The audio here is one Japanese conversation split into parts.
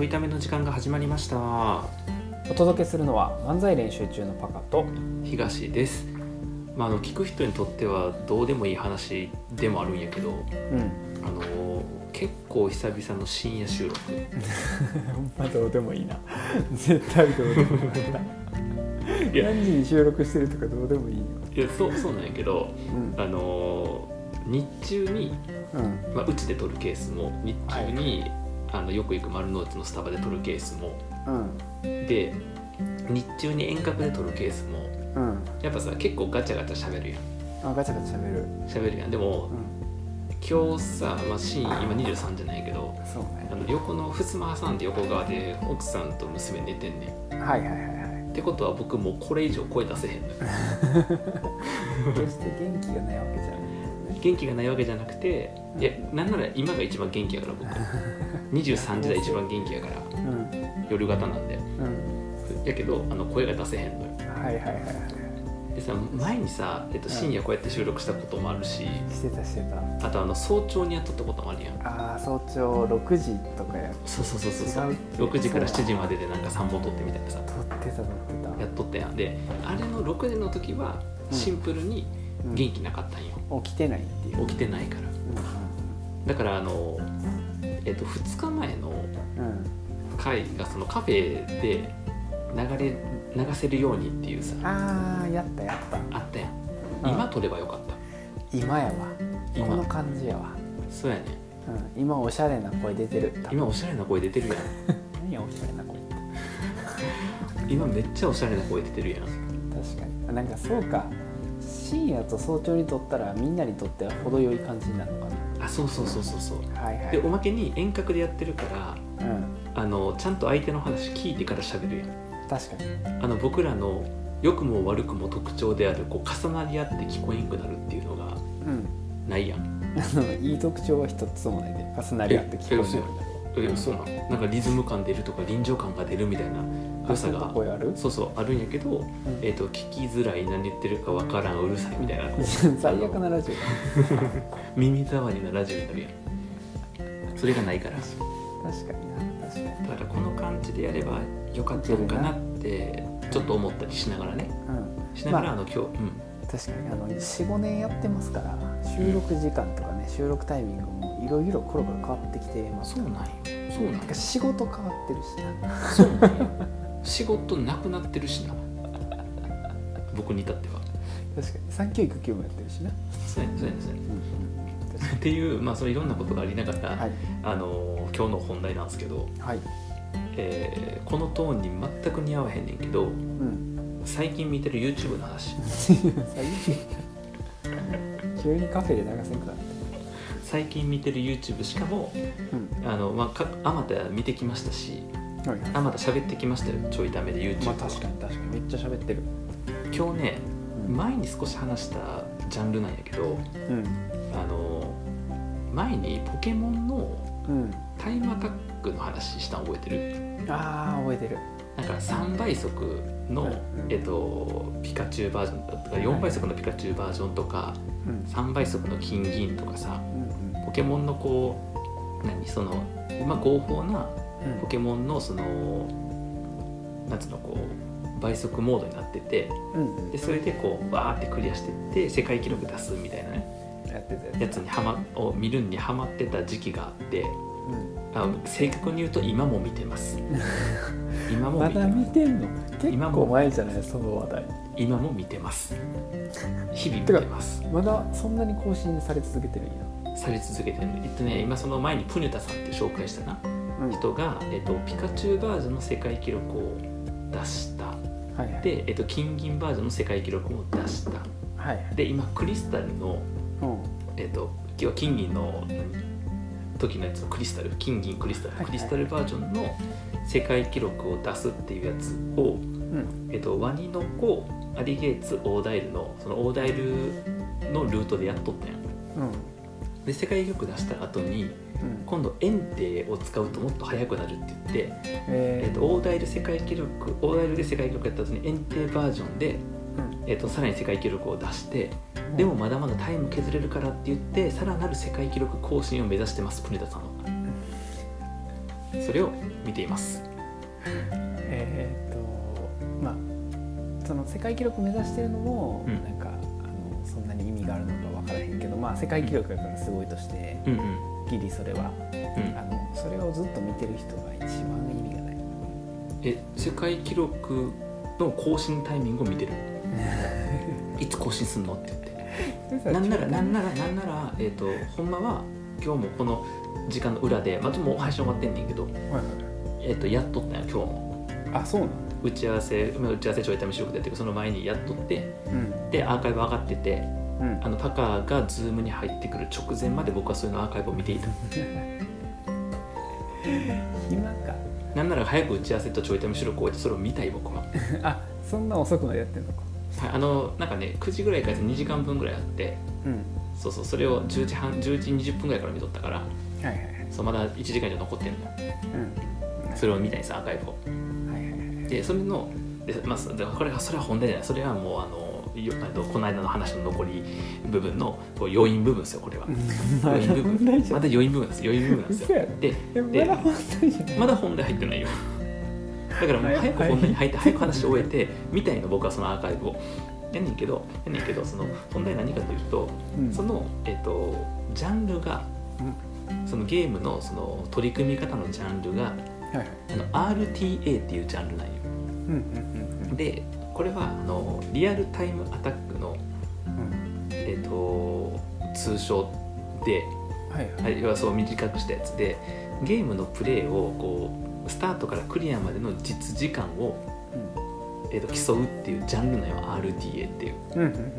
ょいための時間が始まりました。お届けするのは漫才練習中のパカと東です。まあ、あの聞く人にとってはどうでもいい話でもあるんやけどうん。あの結構久々の深夜収録。まどうでもいいな。絶対どうでもいい何時に収録してるとかどうでもいいよ。いやそうそうなんやけどうん。あの日中に、うん。まあ、うちで撮るケースも日中に、あのよく行く丸の内のスタバで撮るケースも。うん。で日中に遠隔で撮るケースも。うん。やっぱさ結構ガチャガチャ喋るやん。あガチャガチャ喋る。喋るやん。でもうん。今日さ、まあ、シーン今23じゃないけどそうね。あの横の襖挟んで横側で奥さんと娘寝てんねん。はいはいはいはい。ってことは僕もうこれ以上声出せへんのよ。決して元気がないわけじゃない元気がないわけじゃなくていやなんなら今が一番元気やから僕。23時台一番元気やから。うん。夜型なんで。うん。やけどあの声が出せへんのよ。はいはいはいはいでさ前にさ、えっと、深夜こうやって収録したこともあるししてたしてた。あとあの早朝にやっとったこともあるやん。ああ早朝6時とかやそうそうそうそうそう。違うっけ6時から7時まででなんか3本撮ってみたいなさ。撮ってた撮ってやっとったやん。であれの6年の時はうん。シンプルにた、うん元気なかったんよ、起きてないっていう。起きてないから。うだからあの、えっと、2日前のんうん。うん回がそのカフェで流れ流せるようにっていうさ。ああやったやった。あったやん。うん。今撮ればよかった。今やわ。今。この感じやわ、そうやねうん、今おしゃれな声出てる。今おしゃれな声出てるやん。何やおしゃれな声？って今めっちゃおしゃれな声出てるやん。確かに。なんかそうか深夜と早朝にとったらみんなにとっては程よい感じになるのかあそうそうそうそうそう。なはいはい。でおまけに遠隔でやってるからうん。あのちゃんと相手の話聞いてから喋るやん。確かに。あの僕らの良くも悪くも特徴であるこう重なり合って聞こえんくなるっていうのがうん。ないやん。あのいい特徴は一つもないで重なり合って聞こえんだ。ろえそうなのなんかリズム感出るとか臨場感が出るみたいな良さがそうそうあるんやけど、うん。えー、と聞きづらい何言ってるかわからんうるさいみたいな 最悪なラジオ。だ 耳障りなラジオになるやん。それがないから。確かにな確かに。だからこの感じでやればよかったのかなってちょっと思ったりしながらね。うん。しながら、まああの今日、うん、確かにあの45年やってますから収録時間とかね収録タイミングもいろいろコロコロ変わってきてますそうなんよ。そうなん仕事変わってるしな。そうなんよ仕事なくなってるしな。僕に至っては。確かに。産休育休もやってるしな、そうやねそうやねそうやねっていう、まあ、そのいろんなことがありながら、にはい。あの今日の本題なんですけど、はい。えーこのトーンに全く似合わへんねんけどうん。最近見てる YouTube の話。急にカフェで流せんくなって最近見てる YouTube しかもうん。あの、まあ、かあまた見てきましたしはい。はいあまた喋ってきましたよ。ちょいためで YouTube まあ確かに確かに。めっちゃ喋ってる。今日ねうん。前に少し話したジャンルなんやけどうん。あの前にポケモンのうん。タイムアタックの話したの覚えてる？ああ覚えてる。なんか3倍速の、うん。えっと、ピカチュウバージョンとか4倍速のピカチュウバージョンとかうん。3倍速の金銀とかさうんポケモンのこう何？その、まあ、合法なうんポケモンのそのなんつうのこう倍速モードになっててでそれでこうバーってクリアしてって世界記録出すみたいなねやってたやつにはまを見るにハマってた時期があってうん。あ正確に言うと今も見てます。今もまだ見てます。見てんの？結今も構前じゃない？その話題。今も見てます。日々見てます。まだそんなに更新され続けてるんや。され続けてる。えっとね今その前にプニュタさんって紹介したなうん。人が、えっと、ピカチュウバージョンの世界記録を出した。はいはい。で、えっと、金銀バージョンの世界記録も出した。はいで今クリスタルの、うん。えっと、今日金銀の時のやつのクリスタル。金銀クリスタル、はいはい。クリスタルバージョンの世界記録を出すっていうやつを、うん。えっと、ワニの子アリゲーツオーダイルのそのオーダイルのルートでやっとったや。んうんで世界記録出した後にうん。今度エンテを使うともっと速くなるって言って、ええっと、オーダイル世界記録オーダイルで世界記録やった後にエンテバージョンで、えっと、さらに世界記録を出してーでもまだまだタイム削れるからって言ってさらなる世界記録更新を目指してますプニタさんは。それを見見ています。えーっとまあその世界記録目指してるのも、うん。なんかあのそんなに意味があるのまあ世界記録やからすごいとしてうんうん。ギリそれは。うん。あのそれをずっと見てる人が一番意味がない。え世界記録の更新タイミングを見てる？いつ更新すんの？って言って。なんならなんならなんならえっ、とほんまは今日もこの時間の裏でまあもう配信終わってんねんけどはいえっ、とやっとったんよ今日も。はいあそうなんだ。打ち合わせまあ打ち合わせちょいため収録でやってその前にやっとってうん。でアーカイブ上がっててうん。あのパカーがズームに入ってくる直前まで僕はそういうのアーカイブを見ていた。暇か。なんなら早く打ち合わせとちょいため収録を終えてそれを見たい僕は、はい、あそんな遅くまでやってんのか。あのなんかね9時ぐらいから2時間分ぐらいあってうん。そうそうそれを10時半10時20分ぐらいから見とったからはいはいはい。そうまだ1時間以上残ってんのようん。それを見たいんですアーカイブを。はいはいはいでそれので、まあ、そでこれはそれは本題じゃない。それはもうあのこの間の話の残り部分のこう余韻部分ですよこれは。ま余韻部分。だ本題じゃんまだ余韻部分です余韻部分なんですよ。でえまだ本題入ってないよ。だからもう早く本題に入って早く話を終えてみたいの僕はそのアーカイブを。やんねんけどやんねんけどその本題何かというとうん。その、えっと、ジャンルがそのゲームのその取り組み方のジャンルがはいはい。あの RTA っていうジャンルなんよ。うんうんうん。でこれはあのリアルタイムアタックの、うん。えっと、通称ではいははい要はそう短くしたやつでゲームのプレイをこうスタートからクリアまでの実時間を、えっと、競うっていうジャンルのよ RTA っていう。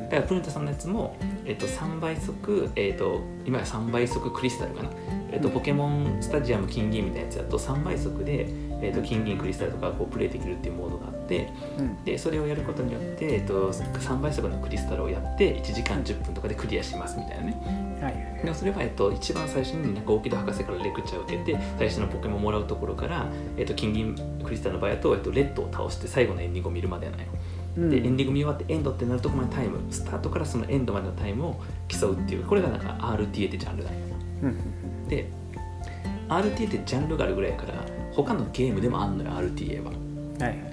だからプルンタさんのやつも、えっと、3倍速、えっと、今や3倍速クリスタルかな、えっと、うん。ポケモンスタジアム金銀みたいなやつだと3倍速で、えっと、金銀クリスタルとかこうプレイできるっていうモードがあってうん。でそれをやることによって、えっと、3倍速のクリスタルをやって1時間10分とかでクリアしますみたいなね。はいでもそれは、えっと、一番最初になんか大木戸博士からレクチャーを受けて最初のポケモンもらうところから、えっと、金銀クリスタルの場合だと、えっと、レッドを倒して最後のエンディングを見るまでやないのうん。でエンディング見終わってエンドってなるとこまでタイムスタートからそのエンドまでのタイムを競うっていうこれがなんか RTA ってジャンルなんよで RTA ってジャンルがあるぐらいやから他のゲームでもあんのよ RTA は。はい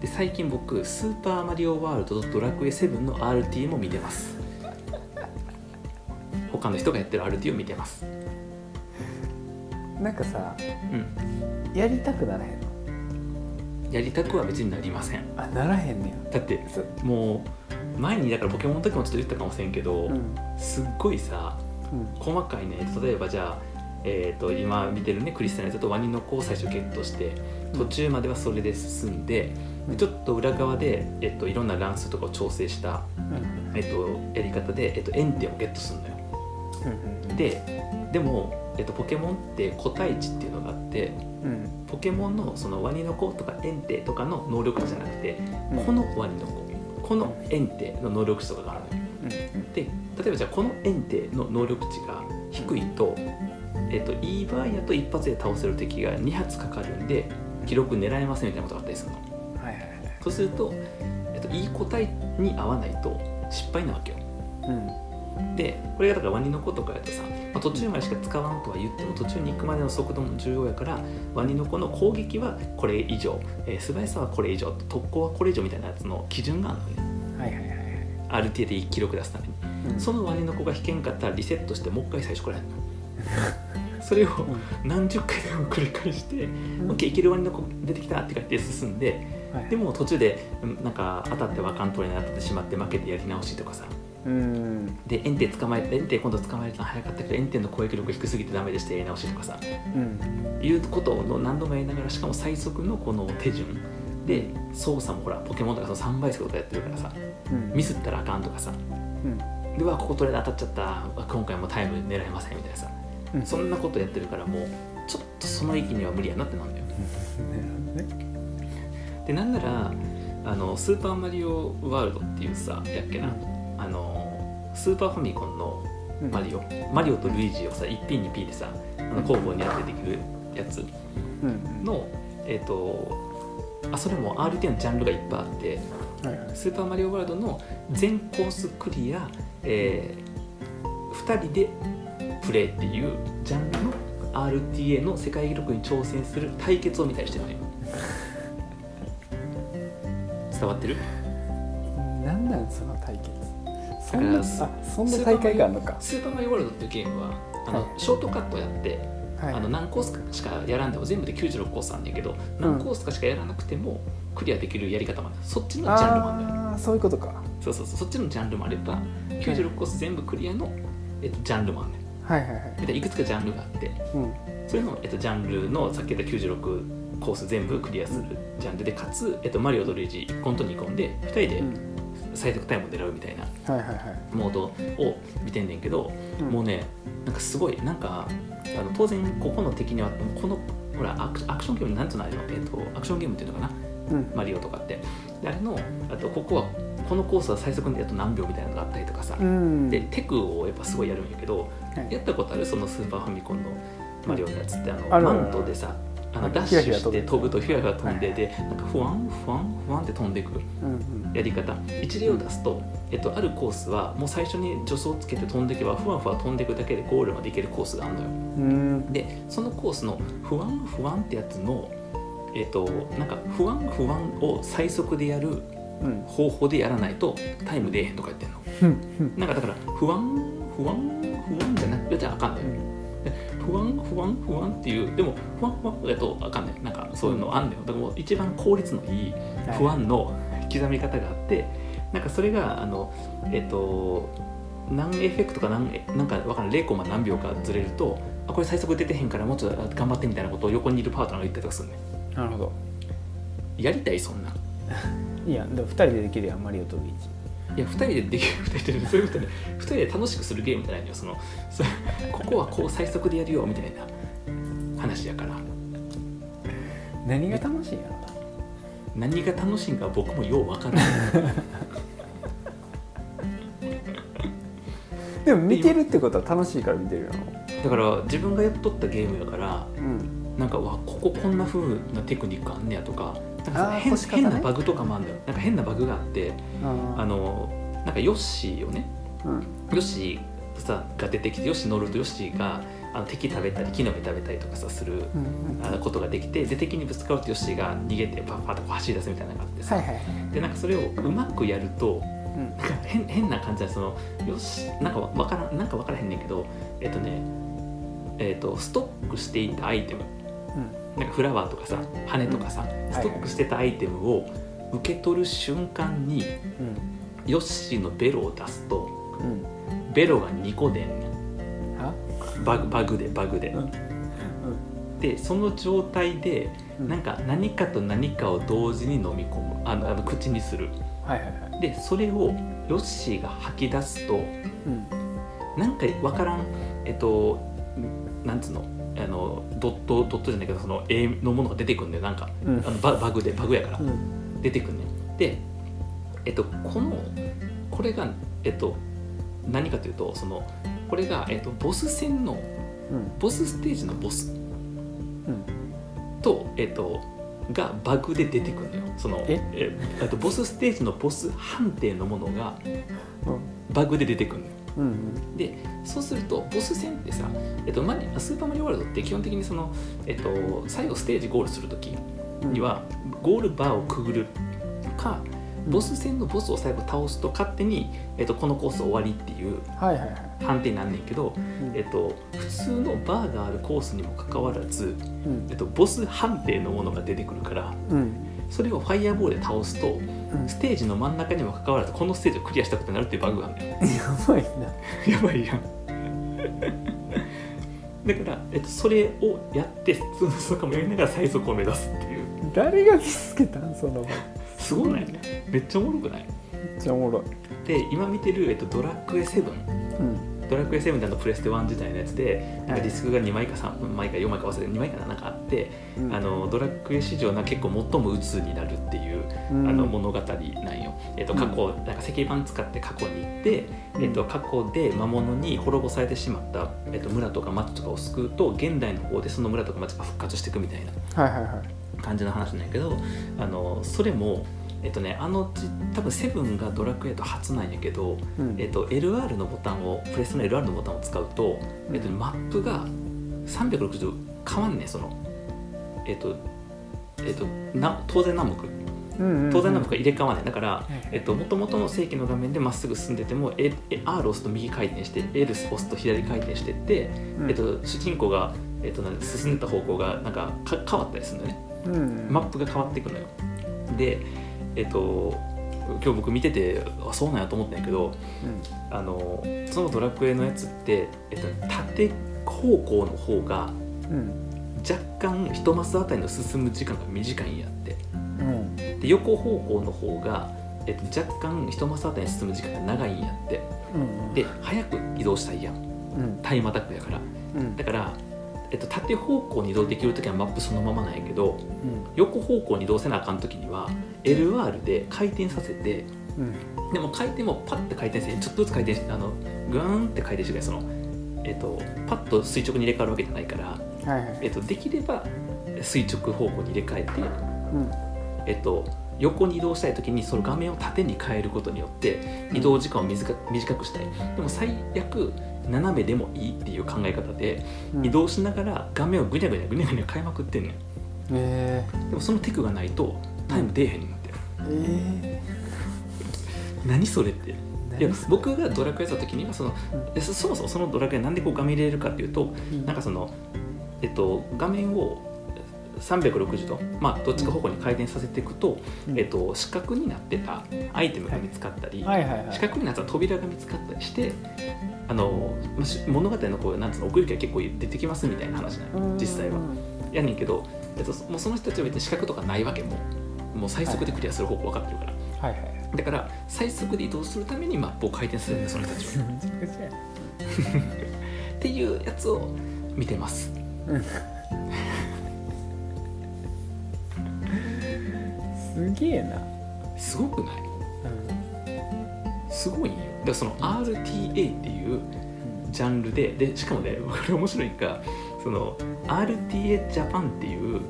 で最近僕スーパーマリオワールドとドラクエ7の RTA も見てます他の人がやってる RTA を見てます。なんかさうん。やりたくならへんの？やりたくは別になりません。あならへんねだってもう前にだからポケモンの時もちょっと言ったかもしれんけど、うん。すっごいさうん。細かいね例えばじゃあ、えー、と今見てるねクリスタルだとワニの子を最初ゲットして途中まではそれで進んで、でちょっと裏側で、えっといろんな乱数とかを調整した、うん。えっとやり方で、えっとエンテをゲットするのようんうんででも、えっとポケモンって個体値っていうのがあってうん。ポケモンのそのワニの子とかエンテとかの能力値じゃなくて、うん。このワニの子このエンテの能力値とかがあるのようん。で例えばじゃあこのエンテの能力値が低いと,、えっといい場合やと一発で倒せる敵が2発かかるんで記録狙えませんみたいなことがあったりするの。はいはいはい。そうすると、えっといい個体に合わないと失敗なわけよ。うんでこれがだからワニの子とかやとさ、まあ途中までしか使わんとは言っても途中に行くまでの速度も重要やからワニの子の攻撃はこれ以上、えー素早さはこれ以上特攻はこれ以上みたいなやつの基準があるのね。はいはいはいはい。ある程度記録出すために。うん。そのワニの子が引けんかったらリセットしてもう一回最初からやるの。それを何十回でも繰り返して「ん。OK いけるワニの子出てきた」って書いて進んではい。でも途中でうんなんか当たってわかんとりになってしまって負けてやり直しとかさ。うんでエンテ捕まえてエンテ今度捕まえたの早かったけどエンテの攻撃力低すぎてダメでしてやり直しとかさ。うん。いうことを何度もやりながらしかも最速のこの手順。で操作もほらポケモンとかその3倍速とかやってるからさ。うん。ミスったらあかんとかさ。うん。ではここ取れで当たっちゃった。あ今回もタイム狙えませんみたいなさ。うん。そんなことやってるからもうちょっとその域には無理やなってなんだよ。でなんならあのスーパーマリオワールドっていうさやっけな、あのスーパーファミコンのうん。マリオ、マリオとルイージをさ 1P2P でさあの交互にやってできるやつうんのえっ、とあそれも RT のジャンルがいっぱいあってスーパーマリオワールドの全コースクリア、え2人でプレイっていうジャンルの RTA の世界記録に挑戦する対決を見たりしてるのよ。伝わってる？なんなんその対決そんなあそんな大会があるのか。スーパーマリオワールドっていうゲームはあの、はい。ショートカットやって、はい。あの何コースしかやらんでも全部で96コースあんねんけど何コースかしかやらなくてもクリアできるやり方もある。そっちのジャンルもあるのよ。ああそういうことか。そうそうそう。そっちのジャンルもあれば96コース全部クリアの、えっと、ジャンルもあるねんはいはいはい。いくつかジャンルがあってうん。それの、えっと、ジャンルのさっき言った96コース全部クリアするジャンルでかつ、えっと、マリオとルイージ1コンと2コンで2人でうん最速タイムを狙うみたいなモードを見てんねんけど、うん。もうねなんかすごいなんかあの当然ここの敵にはこのほらアクションゲームなんつうのあれの、えっと、アクションゲームっていうのかな？うん。マリオとかって。であれのあとここはこのコースは最速であと何秒みたいなのがあったりとかさ、うん。でテクをやっぱすごいやるんやけどはい。やったことある？そのスーパーファミコンのマリオのやつってあのマントでさあはい。のダッシュして飛ぶとひらひら飛んではい。でなんかふわんふわんふわんって飛んでいくやり方。一例を出すと、えっと、あるコースはもう最初に助走をつけて飛んでいけばふわふわ飛んでいくだけでゴールまで行けるコースがあるのよ。うん。でそのコースのふわんふわんってやつのえっとなんかふわんふわんを最速でやるうん。方法でやらないとタイム出えへんとか言ってんの。うん。なんかだから不安不安不安じゃなくてあかんのよ。で不安不安不安っていうでも不安不安だとあかんねんなんかそういうのあんねん。だからもう一番効率のいいはい。不安の刻み方があってなんかそれがあのえっと何エフェクトか何なんかわからん0コマ何秒かずれるとあこれ最速出てへんからもうちょっと頑張ってみたいなことを横にいるパートナーが言ったりとかするね。なるほど。んやりたいそんな。ん いやでも2人でできるやんマリオと。ルイージいや2人でできる 2人でそういうことで2人で楽しくするゲームじゃないのよ。そのそここはこう最速でやるよみたいな。話やから。何が楽しいんやろな。何が楽しいんか僕もよう分からない。でも見てるってことは楽しいから見てるよだから自分がやっとったゲームやからうん。なんかわこここんな風なテクニックあんねやとか変変なバグとかもあんだよ。なんか変なバグがあってああのなんかヨッシーをねうん。ヨッシーさが出てきてヨッシー乗るとヨッシーがあの敵食べたり木の実食べたりとかさするうんうんあのことができてで敵にぶつかるとヨッシーが逃げてパッパッとこう走り出すみたいなのがあってさ、はいはいはい。でなんかそれをうまくやるとうん。なんか変変な感じでそのよしなんかわわからんなんかわからへんねんけどえっとねえっとストックしていたアイテムなんかフラワーとかさ羽とかさ、いストックしてたアイテムを受け取る瞬間にうん。ヨッシーのベロを出すとうん。ベロが2個出んバグバグでバグで、うん。でその状態でうん。なんか何かと何かを同時に飲み込む。あのあの口にする。はいはいはい。でそれをヨッシーが吐き出すとうん。なんかわからんえっとなんつうの？あのドットドットじゃないけどその絵のものが出てくるんだよ。なんかうん。あのババグでバグやから。うん。出てくるねでえっとこのこれがえっと何かというとそのこれが、えっと、ボス戦のうん。ボスステージのボスうん。とえっとがバグで出てくるのよ。そのえ？ええっとボスステージのボス判定のものがバグで出てくるのようんうん。でそうするとボス戦ってさ、えっと、マリスーパーマリオワールドって基本的にその、えっと、最後ステージゴールする時うん。にはゴールバーをくぐるかボス戦のボスを最後倒すと勝手に、えっと、このコース終わりっていう判定になんねんけど、うん。えっと、普通のバーがあるコースにもかかわらず、うん。えっと、ボス判定のものが出てくるからうんそれをファイヤーボールで倒すとうん。ステージの真ん中にもかかわらずこのステージをクリアしたことになるっていうバグがあるんだよやばいな。やばいやん。だから、えっと、それをやって普通のそかもやりながら最速を目指すっていう。誰が見つけたんその場すごない？めっちゃおもろくない？めっちゃおもろい。で今見てる、えっと、ドラクエ7うんドラクエ7ってあのプレステ1時代のやつでなんはい。かディスクが2枚か3枚か4枚か忘れて2枚かななんかあって、うん。あのドラクエ史上な結構最も鬱になるっていう、うん。あの物語なんよ、えっと、過去、なんか石板使って過去に行って、えっと、過去で魔物に滅ぼされてしまった、えっと、村とか町とかを救うと現代の方でその村とか町が復活していくみたいなはいはいはい。感じの話なんやけどあのそれもえっとねあのち多分セブンがドラクエと初なんやけど、うん。えっと、LR のボタンをプレステの LR のボタンを使うと、えっと、マップが360度変わんねんその。えっ、とえっ、とな当然南北当然南北が入れ替わんねん。だからい。えっと元々の正規の画面でまっすぐ進んでても A- R を押すと右回転して L 押すと左回転してって、うん。えっと、主人公が、えっと、進んでた方向がなんかか変わったりするんだよねうん。マップが変わっていくのよ。でえっと今日僕見ててあそうなんやと思ったんやけどあのそのドラクエのやつって、えっと、縦方向の方がうんうん若干一マスあたりの進む時間が短いんやって。うん。で横方向の方が、えっと、若干一マスあたりに進む時間が長いんやって。うん。で早く移動したいやん。うん。タイムアタックやから。うん。だから、えっと、縦方向に移動できる時はマップそのままなんやけどうん。横方向に移動せなあかん時には LR で回転させてうん。でも回転もパッて回転してちょっとずつ回転してあのグーンって回転してその、えっと、パッと垂直に入れ替わるわけじゃないから、はいはい。えっと、できれば垂直方向に入れ替えて、うん。えっと、横に移動したい時にその画面を縦に変えることによって移動時間を短く短くしたい。でも最悪斜めでもいいっていう考え方でうん。移動しながら画面をぐにゃぐにゃぐにゃぐにゃ変えまくってんねん。えでもそのテクがないとタイム出えへんねんって、ー、え何それって。ー、いや僕がドラクエやった時にはその、えそそもそもそのドラクエなんでこう画面入れれるかっていうとうん。なんかその、えっと、画面を360度、まあ、どっちか方向に回転させていくと、うん。えっと、四角になってたアイテムが見つかったり、四角になった扉が見つかったりしてあの物語のこうなんつうの奥行きが結構出てきますみたいな話なの実際は。やねんけど、えっと、もうその人たちは別に四角とかないわけももう最速でクリアする方向分かってるから、はいはいはい。だから最速で移動するためにマップを回転するんだよその人たちは。っていうやつを見てます。すげえな、すごくない？すごいんよ。だからその RTA っていうジャンルででしかもね これ面白いんかその RTA ジャパンっていう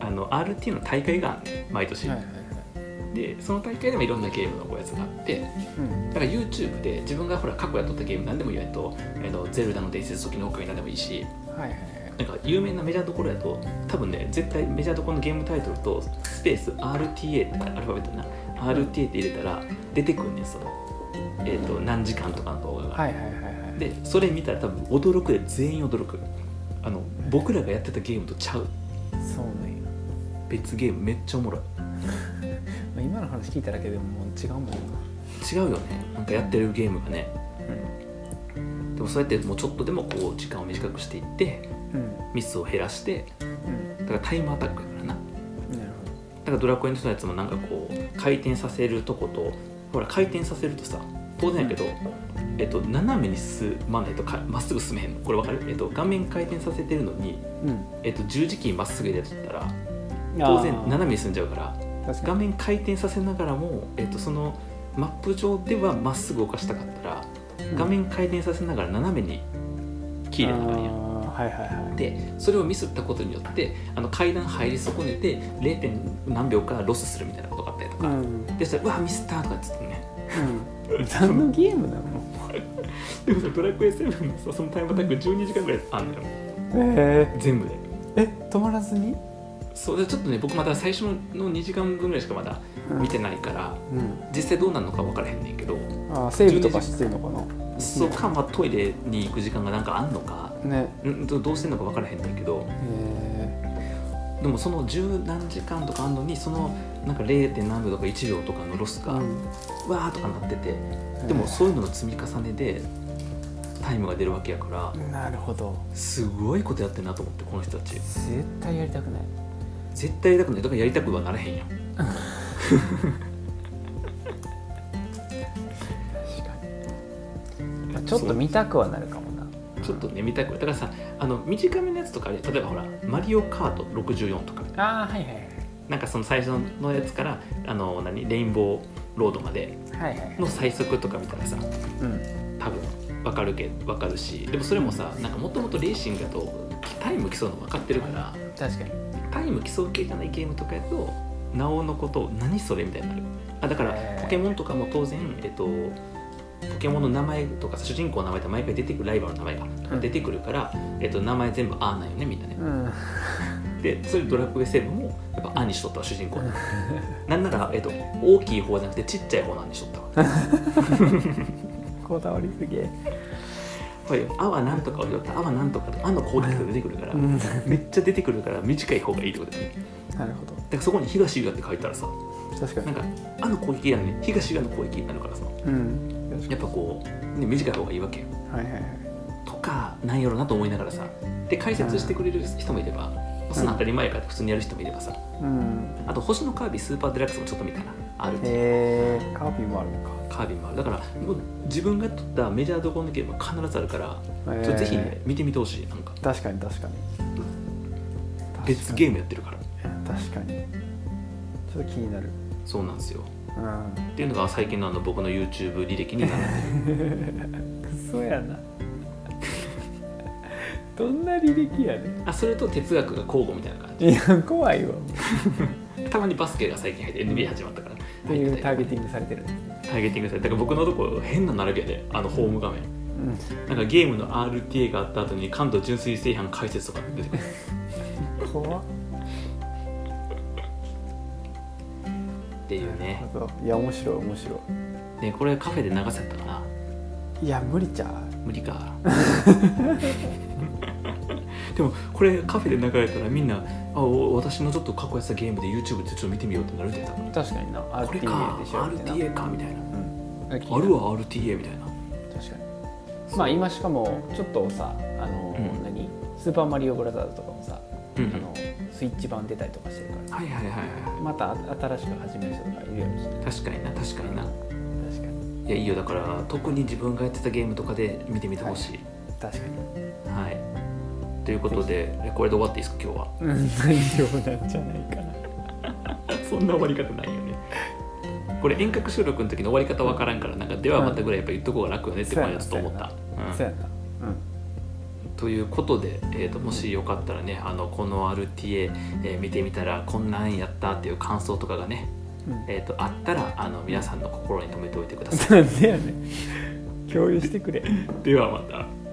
あの RT の大会があるね毎年、はいはいはい。でその大会でもいろんなゲームのこうやつがあってうん。だから YouTube で自分がほら過去やっとったゲーム何でもいいやと「えっとゼルダの伝説時の丘」何でもいいしはいはいはい。なんか有名なメジャーどころやと多分ね絶対メジャーどころのゲームタイトルとスペース RTA ってアルファベットな RTA って入れたら出てくるねんその、えー、と何時間とかの動画が、はいはいはいはい。でそれ見たら多分驚くで全員驚く。あの僕らがやってたゲームとちゃう。そうなんや別ゲームめっちゃおもろい。まあ今の話聞いただけでも違うもんな。違うよね。なんかやってるゲームがね。でもそうやってもうちょっとでもこう時間を短くしていってうん。ミスを減らしてうん。だからタイムアタックやからな。なるだからドラクエの人のやつもなんかこう回転させるとことほら回転させるとさ当然やけど、えっと、斜めに進まないとかまっすぐ進めへんの。これわかる、えっと、画面回転させてるのに、ほどえっと、十字キーまっすぐでやったらうん当然斜めに進んじゃうから画面回転させながらも、えっと、そのマップ上ではまっすぐ動かしたかったら画面回転させながら斜めにキー入れながらやんはいはいはい。でそれをミスったことによってあの階段入り損ねて 0. 点何秒かロスするみたいなことがあったりとか、うん。でそれうわミスったとかっつってね。うん。何のゲームなの でもさドラクエ7のさそのタイムアタック12時間ぐらいあんのよ。え全部で。え止まらずに？そうでちょっとね僕まだ最初の2時間分ぐらいしかまだ見てないから、うん。実際どうなるのか分からへんねんけど。あーセーブとかしてんのかな？そうか、まあ、トイレに行く時間がなんかあんのかね。んどどうしてんのか分からへんねんけど。えでもその十何時間とかあんのにそのなんか 0. 点何秒とか1秒とかのロスが、ーわーとかなってて。うん。でもそういうのの積み重ねでタイムが出るわけやからなるほど。すごいことやってんなと思ってこの人たち。絶対やりたくない。絶対やりたくない。だからやりたくはなれへんやん。確かに、まあ、ちょっと見たくはなるかちょっとね見たくだからさあの短めのやつとか例えばほら「マリオカート64」とか。ああはいはいなんかその最初のやつからあの何レインボーロードまでの最速とか見たらさうん。多分分かるけ分かるしでもそれもさなんかもともとレーシングだとタイム競うの分かってるから確かに。タイム競う系じゃないゲームとかやとなおのこと何それみたいになる。あだからポケモンとかも当然、えっとポケモンの名前とかさ主人公の名前って毎回出てくるライバルの名前がうん。出てくるから、えっと、名前全部「あ」なんよねみんな。ねうん。でそれドラクエ7もやっぱ「あ」にしとったわ主人公。のなんなら、えっと、大きい方じゃなくてちっちゃい方なんにしとったわ。こだわりすげえ。これ「あ」はなんとかを言った「あ」はなんとかと「あ」の攻撃が出てくるから、うん。めっちゃ出てくるから短い方がいいってことだよね。なるほど。だからそこに東浦って書いたらさ確かに。なんか「あ」の攻撃なのに東浦の攻撃になるからさ。うんやっぱこう、ね、短い方がいいわけはいはいはい。とかなんやろなと思いながらさで解説してくれる人もいれば、その当たり前から普通にやる人もいればさ。うん。あと星のカービィスーパーデラックスもちょっと見たな。ある。へえカービィもあるのか。カービィもある。だからもう自分が撮ったメジャーどころのゲームは必ずあるから、ぜひね見てみてほしいなんか。確かに確かに。別ゲームムやってるから。確かに。ちょっと気になる。そうなんですようん。っていうのが最近のあの僕の YouTube 履歴に並んでる。クソやな。どんな履歴やねあそれと哲学が交互みたいな感じ。いや怖いわ。たまにバスケが最近入って NBA 始まったから。っていうターゲティングされてる。ターゲティングされてだから僕のとこ変な並びやであのホーム画面。うん。なんかゲームの RTA があった後に関東純粋正反解説とか出てくる。怖っいや面白い面白ねこれカフェで流せたかな？いいや無理ちゃう。無理か。でもこれカフェで流れたらみんなあお私のちょっと過去やってたゲームで YouTube でちょっと見てみようってなるで確かにな。これか。RTA でしょ。RTA かみたいな。うん。あるわ RTA みたいな。確かに。まあ今しかもちょっとさあの、うん。何？スーパーマリオブラザーズとかもさ、うんうん。あのスイッチ版出たりとかしてるから。はいはいはいはまた新しく始める人とかいるやろしねい確かにな確かにな。確かに。いやいいよ。だから特に自分がやってたゲームとかで見てみてほしい。確かはい、ということでえこれで終わっていいですか今日は？にうん。大丈夫なんじゃないかな。そんな終わり方ないよね。これ遠隔収録の時の終わり方わからんからなんかではまたぐらいやっぱ言っとこうが楽よねって感じだと思った、うん。そうやなということで、えー、ともしよかったらねあのこの RTA、えー見てみたらこんなんやったっていう感想とかがね、うん、うん。えー、とあったらあの皆さんの心に留めておいてください。なんでやねん。共有してくれ。ではまた。